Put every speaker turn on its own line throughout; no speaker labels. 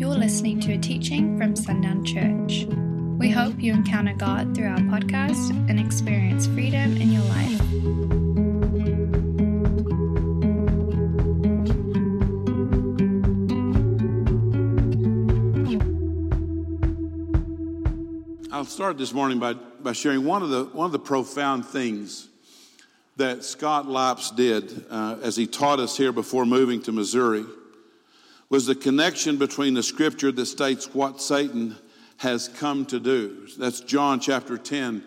You're listening to a teaching from Sundown Church. We hope you encounter God through our podcast and experience freedom in your life.
I'll start this morning by, by sharing one of, the, one of the profound things that Scott Lapps did uh, as he taught us here before moving to Missouri was the connection between the scripture that states what Satan has come to do. That's John chapter 10,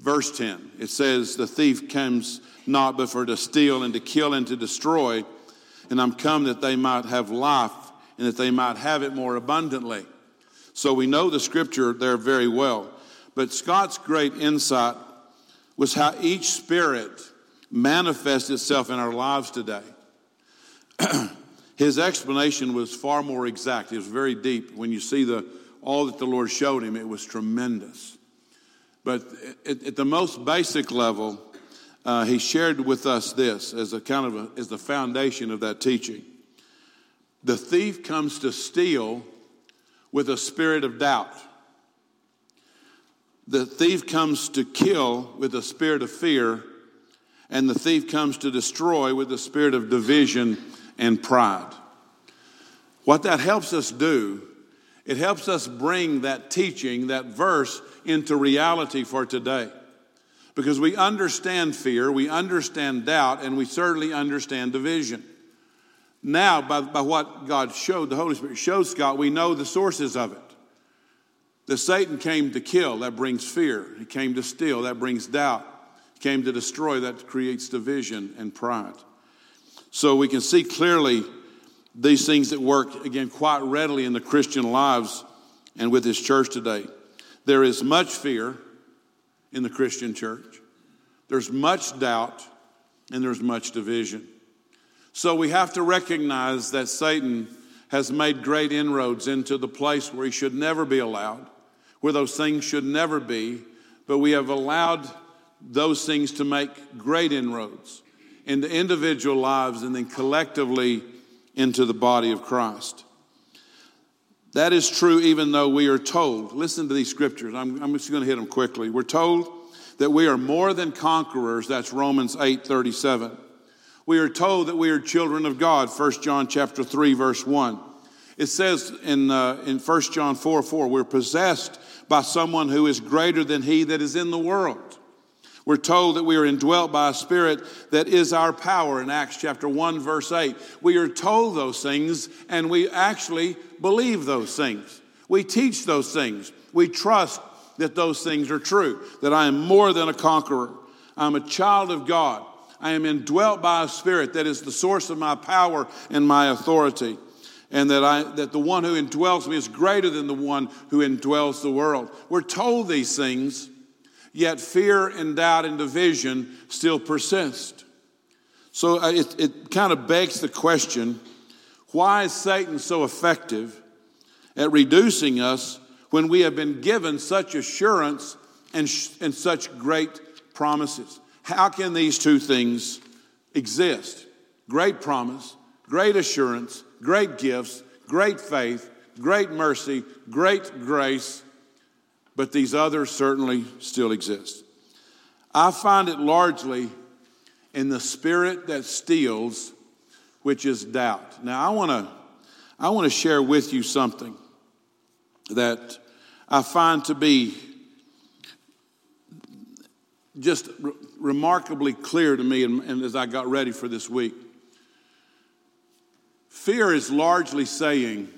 verse 10. It says, The thief comes not but for to steal and to kill and to destroy, and I'm come that they might have life and that they might have it more abundantly. So we know the scripture there very well. But Scott's great insight was how each spirit manifests itself in our lives today. His explanation was far more exact. It was very deep. When you see the all that the Lord showed him, it was tremendous. But at, at the most basic level, uh, he shared with us this as a kind of a, as the foundation of that teaching. The thief comes to steal with a spirit of doubt. The thief comes to kill with a spirit of fear, and the thief comes to destroy with a spirit of division and pride. What that helps us do, it helps us bring that teaching, that verse, into reality for today. Because we understand fear, we understand doubt, and we certainly understand division. Now, by, by what God showed, the Holy Spirit showed Scott, we know the sources of it. That Satan came to kill, that brings fear. He came to steal, that brings doubt. He came to destroy, that creates division and pride. So we can see clearly these things that work, again, quite readily in the Christian lives and with His church today. There is much fear in the Christian church, there's much doubt, and there's much division. So we have to recognize that Satan has made great inroads into the place where he should never be allowed, where those things should never be, but we have allowed those things to make great inroads into individual lives and then collectively into the body of Christ. That is true even though we are told, listen to these scriptures, I'm, I'm just going to hit them quickly. We're told that we are more than conquerors, that's Romans 8 37. We are told that we are children of God, 1 John chapter 3, verse 1. It says in, uh, in 1 John 4 4, we're possessed by someone who is greater than he that is in the world. We're told that we are indwelt by a spirit that is our power in Acts chapter 1, verse 8. We are told those things and we actually believe those things. We teach those things. We trust that those things are true, that I am more than a conqueror. I'm a child of God. I am indwelt by a spirit that is the source of my power and my authority. And that, I, that the one who indwells me is greater than the one who indwells the world. We're told these things, yet fear and doubt and division still persist. So uh, it, it kind of begs the question why is Satan so effective at reducing us when we have been given such assurance and, sh- and such great promises? How can these two things exist? Great promise, great assurance, great gifts, great faith, great mercy, great grace, but these others certainly still exist. I find it largely in the spirit that steals, which is doubt. Now, I want to I want to share with you something that I find to be just re- remarkably clear to me and, and as I got ready for this week. Fear is largely saying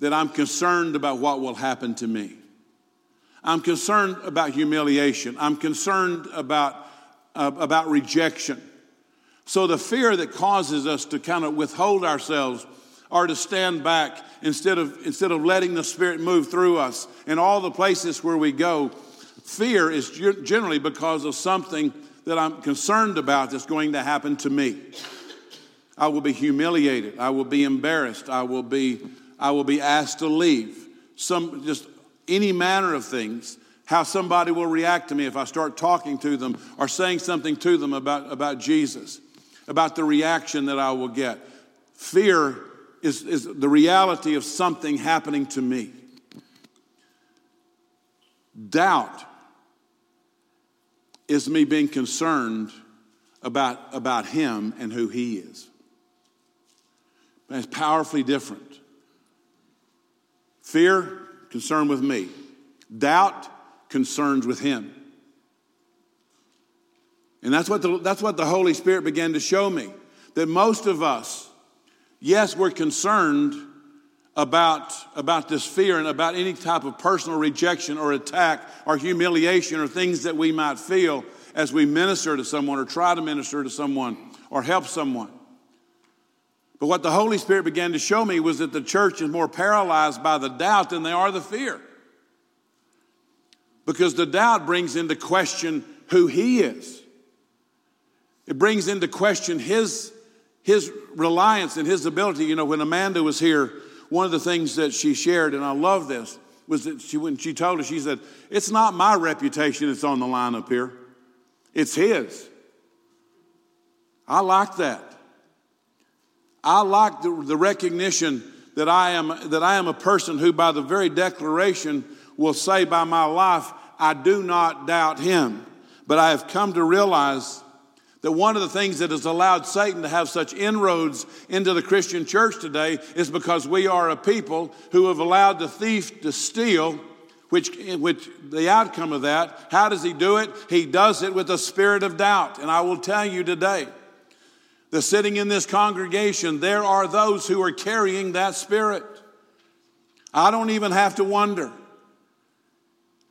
that I'm concerned about what will happen to me. I'm concerned about humiliation. I'm concerned about, uh, about rejection. So the fear that causes us to kind of withhold ourselves or to stand back instead of, instead of letting the Spirit move through us in all the places where we go, fear is generally because of something that I'm concerned about that's going to happen to me. I will be humiliated. I will be embarrassed. I will be, I will be asked to leave. Some, just any manner of things. How somebody will react to me if I start talking to them or saying something to them about, about Jesus, about the reaction that I will get. Fear is, is the reality of something happening to me. Doubt is me being concerned about, about him and who he is. It's powerfully different. Fear, concern with me. Doubt, concerns with him. And that's what, the, that's what the Holy Spirit began to show me. That most of us, yes, we're concerned about, about this fear and about any type of personal rejection or attack or humiliation or things that we might feel as we minister to someone or try to minister to someone or help someone. But what the Holy Spirit began to show me was that the church is more paralyzed by the doubt than they are the fear. Because the doubt brings into question who He is. It brings into question His, his reliance and His ability. You know, when Amanda was here, one of the things that she shared, and I love this, was that she, when she told us, she said, It's not my reputation that's on the line up here, it's His. I like that. I like the, the recognition that I, am, that I am a person who, by the very declaration, will say by my life, I do not doubt Him. But I have come to realize that one of the things that has allowed Satan to have such inroads into the Christian church today is because we are a people who have allowed the thief to steal, which, which the outcome of that, how does he do it? He does it with a spirit of doubt. And I will tell you today, that sitting in this congregation, there are those who are carrying that spirit. I don't even have to wonder.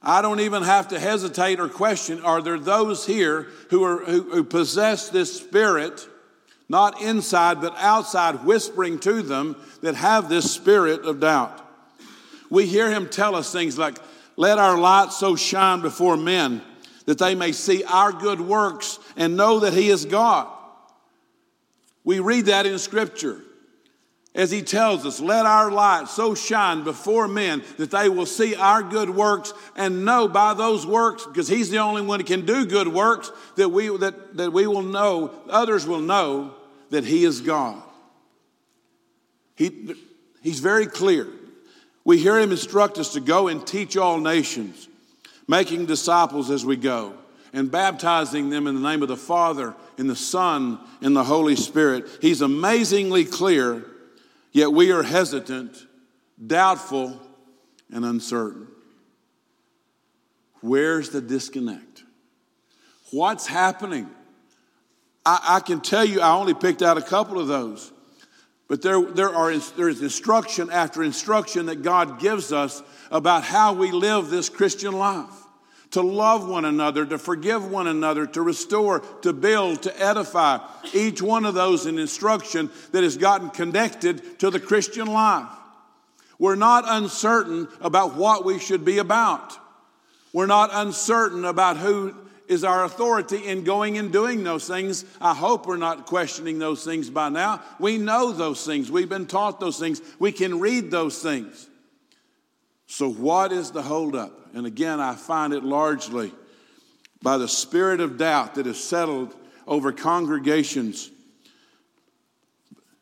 I don't even have to hesitate or question. Are there those here who, are, who, who possess this spirit, not inside but outside, whispering to them that have this spirit of doubt? We hear him tell us things like, Let our light so shine before men that they may see our good works and know that he is God. We read that in Scripture as he tells us, let our light so shine before men that they will see our good works and know by those works, because he's the only one who can do good works, that we, that, that we will know, others will know that he is God. He, he's very clear. We hear him instruct us to go and teach all nations, making disciples as we go, and baptizing them in the name of the Father, and the Son, in the Holy Spirit. He's amazingly clear Yet we are hesitant, doubtful, and uncertain. Where's the disconnect? What's happening? I, I, can tell you, I only picked out a couple of those. But there, there, are, there is instruction after instruction that God gives us about how we live this Christian life to love one another, to forgive one another, to restore, to build, to edify. Each one of those an instruction that has gotten connected to the Christian life. We're not uncertain about what we should be about. We're not uncertain about who is our authority in going and doing those things. I hope we're not questioning those things by now. We know those things. We've been taught those things. We can read those things. So, what is the holdup? And again, I find it largely by the spirit of doubt that has settled over congregations.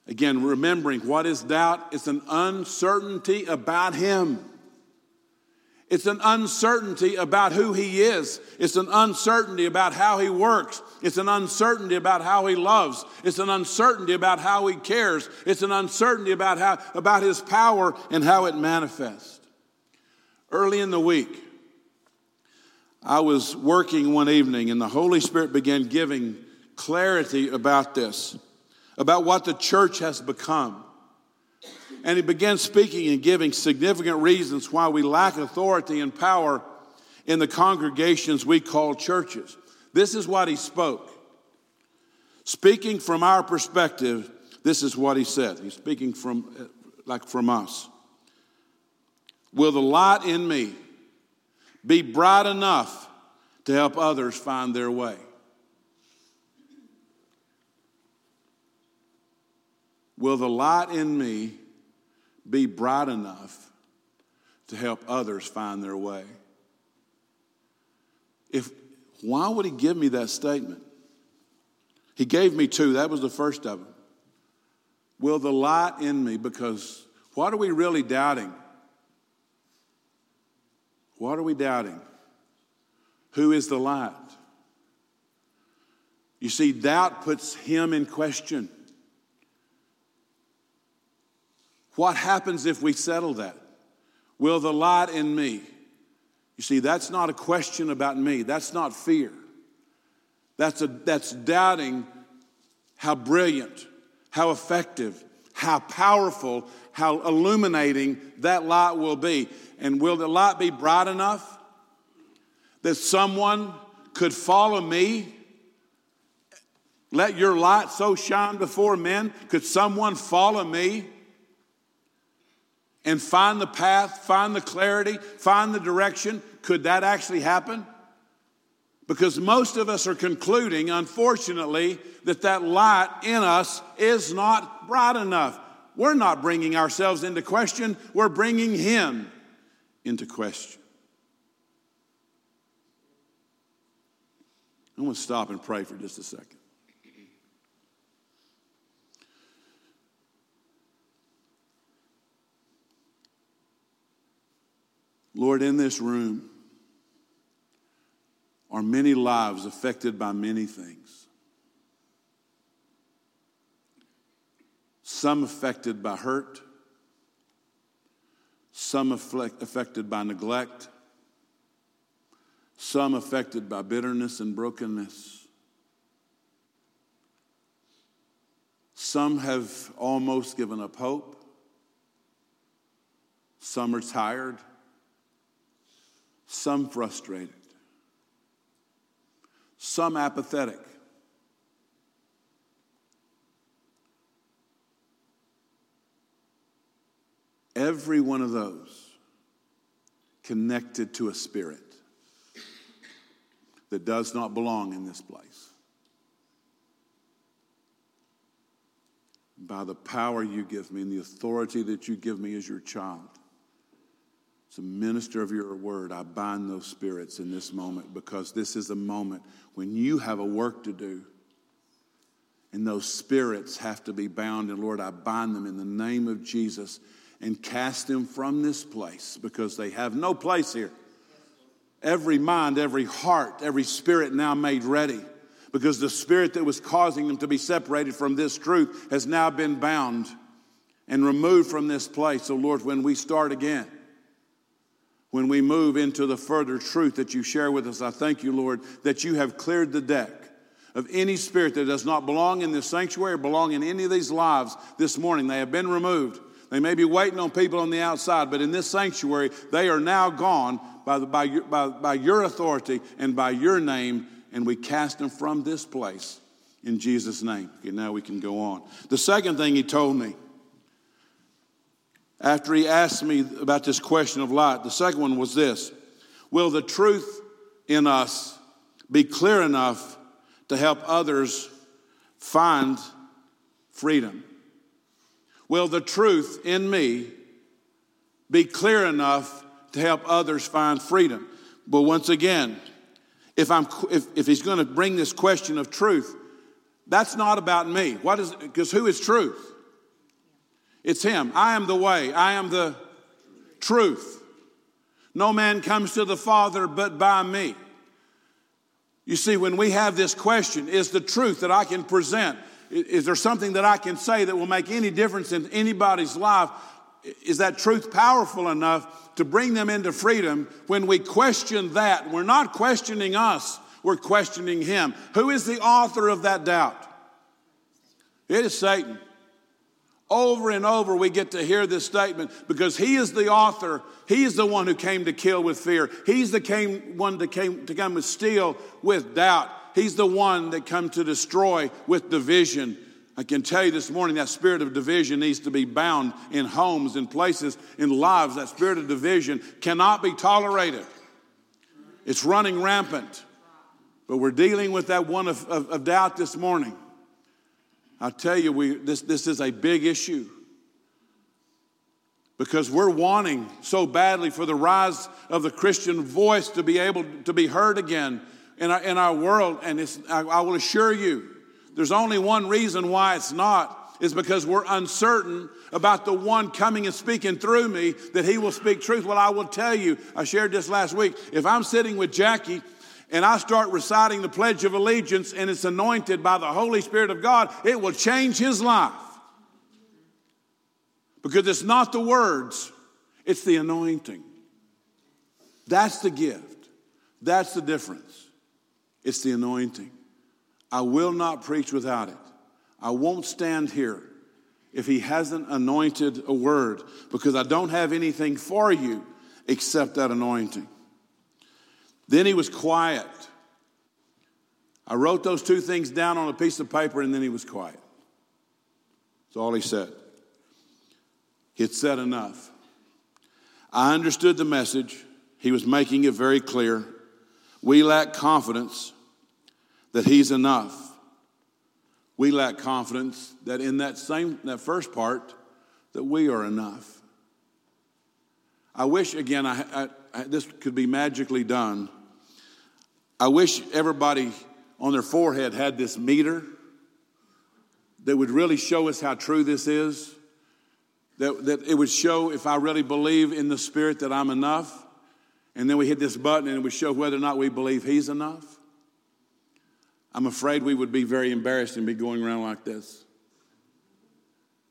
Again, remembering what is doubt? It's an uncertainty about Him. It's an uncertainty about who He is. It's an uncertainty about how He works. It's an uncertainty about how He loves. It's an uncertainty about how He cares. It's an uncertainty about, how, about His power and how it manifests. Early in the week, I was working one evening and the Holy Spirit began giving clarity about this, about what the church has become. And he began speaking and giving significant reasons why we lack authority and power in the congregations we call churches. This is what he spoke. Speaking from our perspective, this is what he said. He's speaking from like from us. Will the light in me be bright enough to help others find their way? Will the light in me be bright enough to help others find their way? If why would he give me that statement? He gave me two. That was the first of them. Will the light in me, because what are we really doubting? What are we doubting? Who is the light? You see, doubt puts him in question. What happens if we settle that? Will the light in me? You see, that's not a question about me. That's not fear. That's, a, that's doubting how brilliant, how effective, how powerful, how illuminating that light will be. And will the light be bright enough that someone could follow me? Let your light so shine before men. Could someone follow me and find the path, find the clarity, find the direction? Could that actually happen? Because most of us are concluding, unfortunately, that that light in us is not bright enough. We're not bringing ourselves into question, we're bringing Him into question. I'm going to stop and pray for just a second. Lord, in this room, are many lives affected by many things. Some affected by hurt, some affected by neglect, some affected by bitterness and brokenness. Some have almost given up hope. Some are tired. Some frustrated some apathetic. Every one of those connected to a spirit that does not belong in this place. By the power you give me and the authority that you give me as your child, as a minister of your word, I bind those spirits in this moment because this is a moment when you have a work to do. And those spirits have to be bound. And Lord, I bind them in the name of Jesus and cast them from this place because they have no place here. Every mind, every heart, every spirit now made ready because the spirit that was causing them to be separated from this truth has now been bound and removed from this place. So, Lord, when we start again, when we move into the further truth that you share with us. I thank you, Lord, that you have cleared the deck of any spirit that does not belong in this sanctuary or belong in any of these lives this morning. They have been removed. They may be waiting on people on the outside, but in this sanctuary, they are now gone by, the, by, your, by, by your authority and by your name, and we cast them from this place in Jesus' name. Okay, now we can go on. The second thing he told me after he asked me about this question of light. The second one was this Will the truth in us be clear enough to help others find freedom? Will the truth in me be clear enough to help others find freedom? But once again, if, I'm, if, if he's going to bring this question of truth, that's not about me. What is because who is truth? It's Him. I am the way, I am the truth. No man comes to the Father but by me. You see, when we have this question, is the truth that I can present, is there something that I can say that will make any difference in anybody's life? Is that truth powerful enough to bring them into freedom? When we question that, we're not questioning us, we're questioning Him. Who is the author of that doubt? It is Satan. Over and over, we get to hear this statement because he is the author. He is the one who came to kill with fear. He's the came, one that came to come to steal with doubt. He's the one that come to destroy with division. I can tell you this morning that spirit of division needs to be bound in homes, in places, in lives. That spirit of division cannot be tolerated. It's running rampant. But we're dealing with that one of, of, of doubt this morning. I tell you, we, this, this is a big issue because we're wanting so badly for the rise of the Christian voice to be able to be heard again in our, in our world. And I, I will assure you, there's only one reason why it's not, is because we're uncertain about the one coming and speaking through me that he will speak truth. Well, I will tell you, I shared this last week. If I'm sitting with Jackie and I start reciting the Pledge of Allegiance and it's anointed by the Holy Spirit of God, it will change his life. Because it's not the words, it's the anointing. That's the gift. That's the difference. It's the anointing. I will not preach without it. I won't stand here if he hasn't anointed a word because I don't have anything for you except that anointing. Then he was quiet. I wrote those two things down on a piece of paper and then he was quiet. That's all he said. He had said enough. I understood the message. He was making it very clear. We lack confidence that he's enough we lack confidence that in that same that first part that we are enough i wish again I, I, I, this could be magically done i wish everybody on their forehead had this meter that would really show us how true this is that, that it would show if i really believe in the spirit that i'm enough and then we hit this button and it would show whether or not we believe he's enough I'm afraid we would be very embarrassed and be going around like this.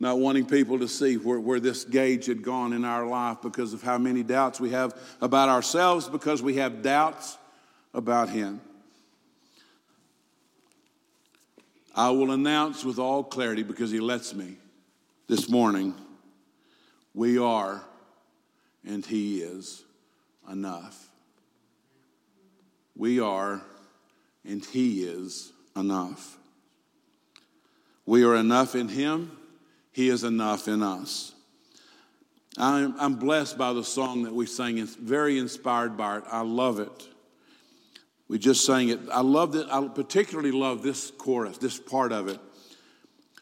Not wanting people to see where, where this gauge had gone in our life because of how many doubts we have about ourselves, because we have doubts about Him. I will announce with all clarity, because He lets me this morning, we are and He is enough. We are and He is enough. We are enough in Him, He is enough in us. I'm, blessed by the song that we sang. It's very inspired by it. I love it. We just sang it. I love it. I particularly love this chorus, this part of it.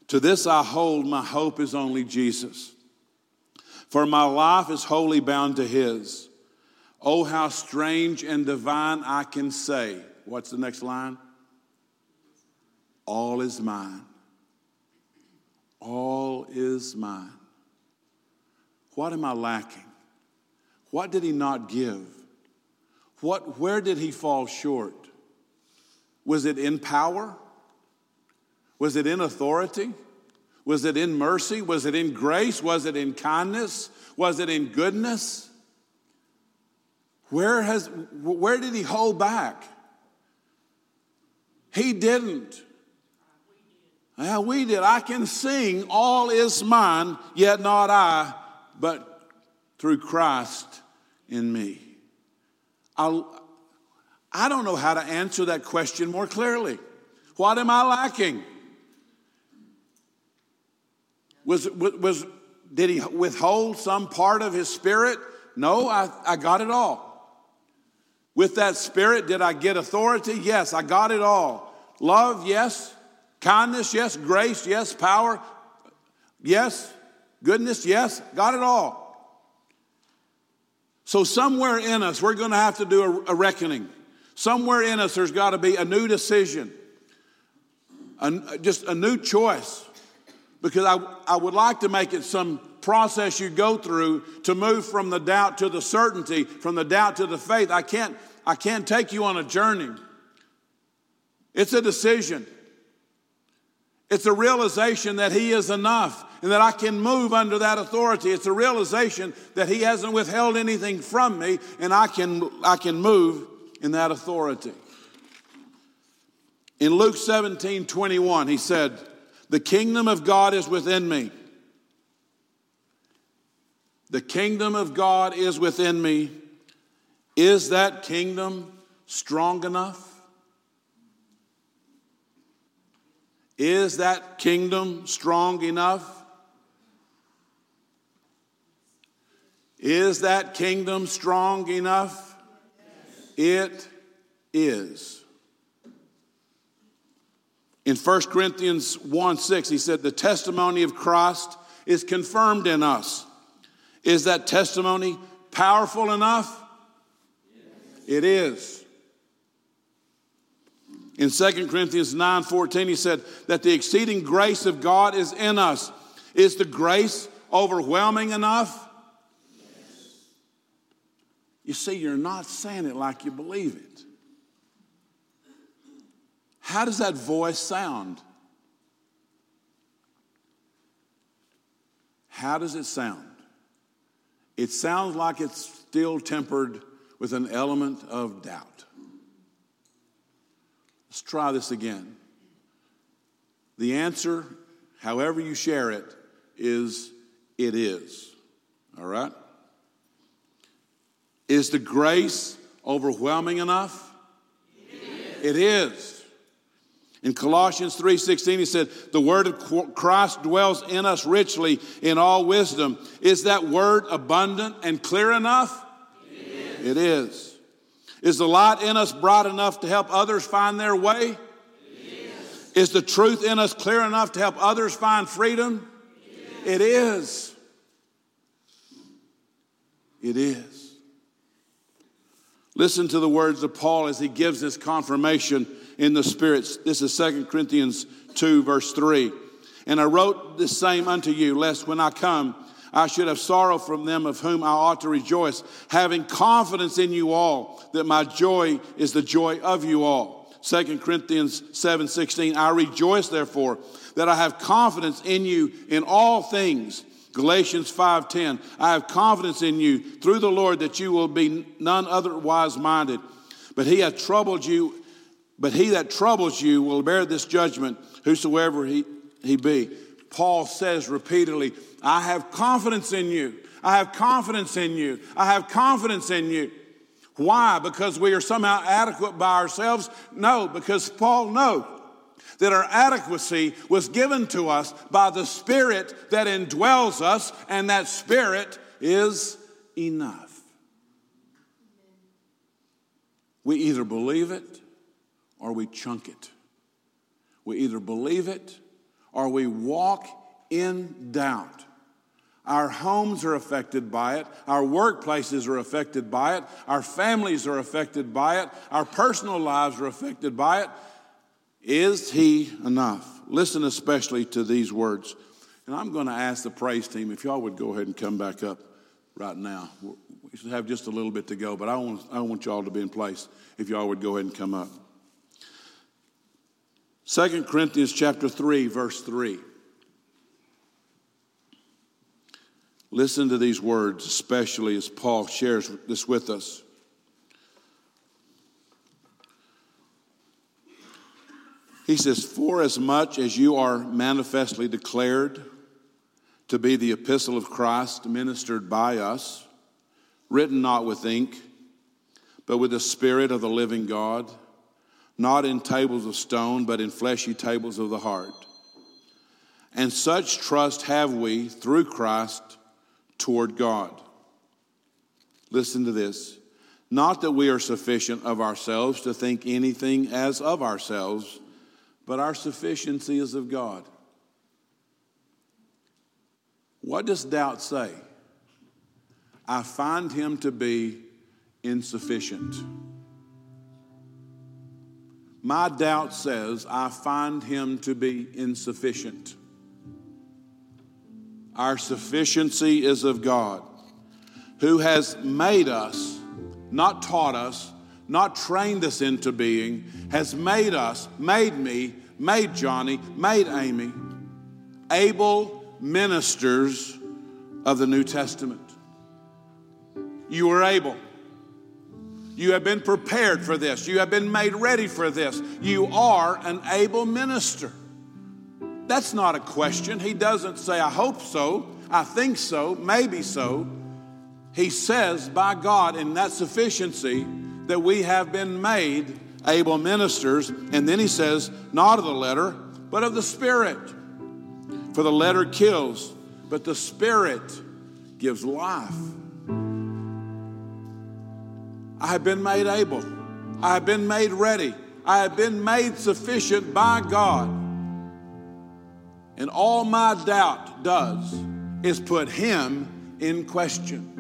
To this I hold, my hope is only Jesus. For my life is wholly bound to His. Oh, how strange and divine I can say What's the next line? All is mine. All is mine. What am I lacking? What did he not give? What, where did he fall short? Was it in power? Was it in authority? Was it in mercy? Was it in grace? Was it in kindness? Was it in goodness? Where, has, where did he hold back? He didn't. Yeah, we did. I can sing, All is mine, yet not I, but through Christ in me. I'll, I don't know how to answer that question more clearly. What am I lacking? Was, was, did he withhold some part of his spirit? No, I, I got it all. With that spirit, did I get authority? Yes, I got it all. Love, yes. Kindness, yes. Grace, yes. Power, yes. Goodness, yes. Got it all. So, somewhere in us, we're going to have to do a, a reckoning. Somewhere in us, there's got to be a new decision, a, just a new choice. Because I, I would like to make it some process you go through to move from the doubt to the certainty, from the doubt to the faith. I can't, I can't take you on a journey. It's a decision. It's a realization that He is enough and that I can move under that authority. It's a realization that He hasn't withheld anything from me and I can, I can move in that authority. In Luke 17 21, He said, The kingdom of God is within me. The kingdom of God is within me. Is that kingdom strong enough? Is that kingdom strong enough? Is that kingdom strong enough? It is. In 1 Corinthians 1 6, he said, The testimony of Christ is confirmed in us. Is that testimony powerful enough? Yes. It is. In 2 Corinthians 9 14, he said that the exceeding grace of God is in us. Is the grace overwhelming enough? You see, you're not saying it like you believe it. How does that voice sound? How does it sound? It sounds like it's still tempered with an element of doubt. Let's try this again. The answer, however you share it, is it is. All right? Is the grace overwhelming enough? It is. In Colossians 3:16 he said, "The word of Christ dwells in us richly in all wisdom." Is that word abundant and clear enough? It is. It is. Is the light in us bright enough to help others find their way? Is the truth in us clear enough to help others find freedom? It is. It is. Listen to the words of Paul as he gives this confirmation in the spirits. This is 2 Corinthians 2, verse 3. And I wrote the same unto you, lest when I come, I should have sorrow from them of whom I ought to rejoice, having confidence in you all, that my joy is the joy of you all. 2 Corinthians 7 16, I rejoice therefore that I have confidence in you in all things. Galatians 5:10 I have confidence in you through the Lord that you will be none otherwise minded but he hath troubled you but he that troubles you will bear this judgment, whosoever he, he be. Paul says repeatedly, I have confidence in you. I have confidence in you. I have confidence in you. Why? Because we are somehow adequate by ourselves? No, because Paul knows that our adequacy was given to us by the Spirit that indwells us, and that Spirit is enough. We either believe it or we chunk it. We either believe it or we walk in doubt. Our homes are affected by it. Our workplaces are affected by it. Our families are affected by it. Our personal lives are affected by it. Is He enough? Listen especially to these words. And I'm going to ask the praise team if y'all would go ahead and come back up right now. We should have just a little bit to go, but I want, I want y'all to be in place if y'all would go ahead and come up. 2 Corinthians chapter 3 verse 3. Listen to these words, especially as Paul shares this with us. He says, For as much as you are manifestly declared to be the epistle of Christ ministered by us, written not with ink, but with the Spirit of the living God not in tables of stone, but in fleshy tables of the heart. And such trust have we through Christ toward God. Listen to this. Not that we are sufficient of ourselves to think anything as of ourselves, but our sufficiency is of God. What does doubt say? I find him to be insufficient. My doubt says, I find him to be insufficient. Our sufficiency is of God, who has made us, not taught us, not trained us into being, has made us, made me, made Johnny, made Amy, able ministers of the New Testament. You are able. You have been prepared for this. You have been made ready for this. You are an able minister. That's not a question. He doesn't say, I hope so, I think so, maybe so. He says, by God, in that sufficiency, that we have been made able ministers. And then he says, not of the letter, but of the Spirit. For the letter kills, but the Spirit gives life. I have been made able. I have been made ready. I have been made sufficient by God. And all my doubt does is put Him in question.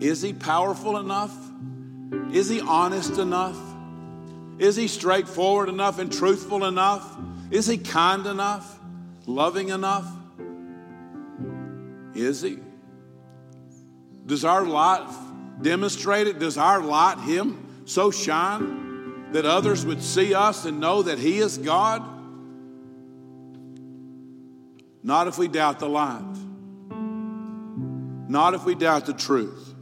Is He powerful enough? Is He honest enough? Is he straightforward enough and truthful enough? Is he kind enough? Loving enough? Is he? Does our light demonstrate it? Does our light, him, so shine that others would see us and know that he is God? Not if we doubt the light. Not if we doubt the truth.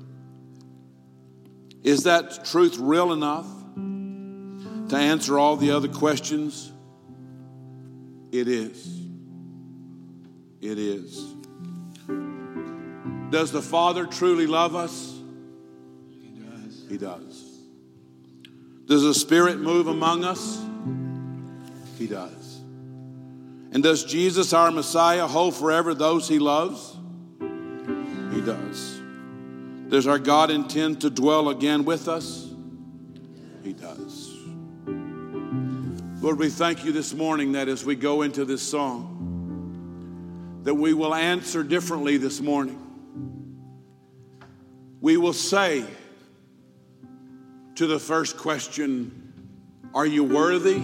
Is that truth real enough to answer all the other questions? It is. It is. Does the Father truly love us?
He does.
He does. Does the Spirit move among us? He does. And does Jesus, our Messiah, hold forever those he loves? He does. Does our God intend to dwell again with us? He does. Lord, we thank you this morning that as we go into this song, that we will answer differently this morning. We will say to the first question, Are you worthy?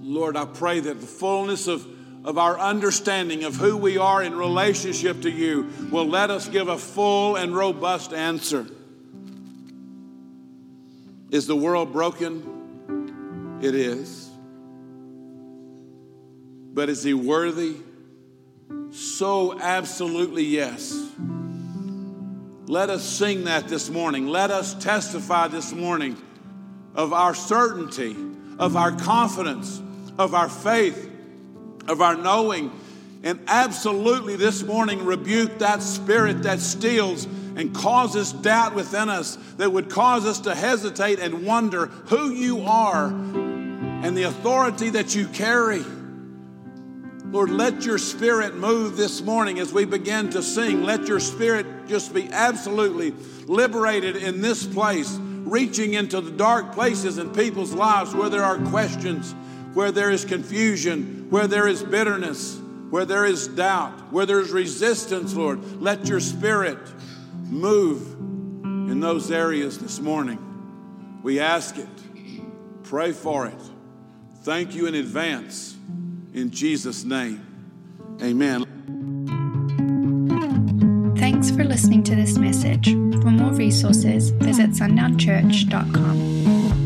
Lord, I pray that the fullness of, of our understanding of who we are in relationship to you will let us give a full and robust answer. Is the world broken? It is. But is he worthy? So absolutely yes. Let us sing that this morning. Let us testify this morning of our certainty, of our confidence, of our faith, of our knowing, and absolutely this morning rebuke that spirit that steals and causes doubt within us that would cause us to hesitate and wonder who you are and the authority that you carry. Lord, let your spirit move this morning as we begin to sing. Let your spirit just be absolutely liberated in this place, reaching into the dark places in people's lives where there are questions, where there is confusion, where there is bitterness, where there is doubt, where there's resistance, Lord. Let your spirit move in those areas this morning. We ask it, pray for it. Thank you in advance. In Jesus' name, amen.
Thanks for listening to this message. For more resources, visit sundownchurch.com.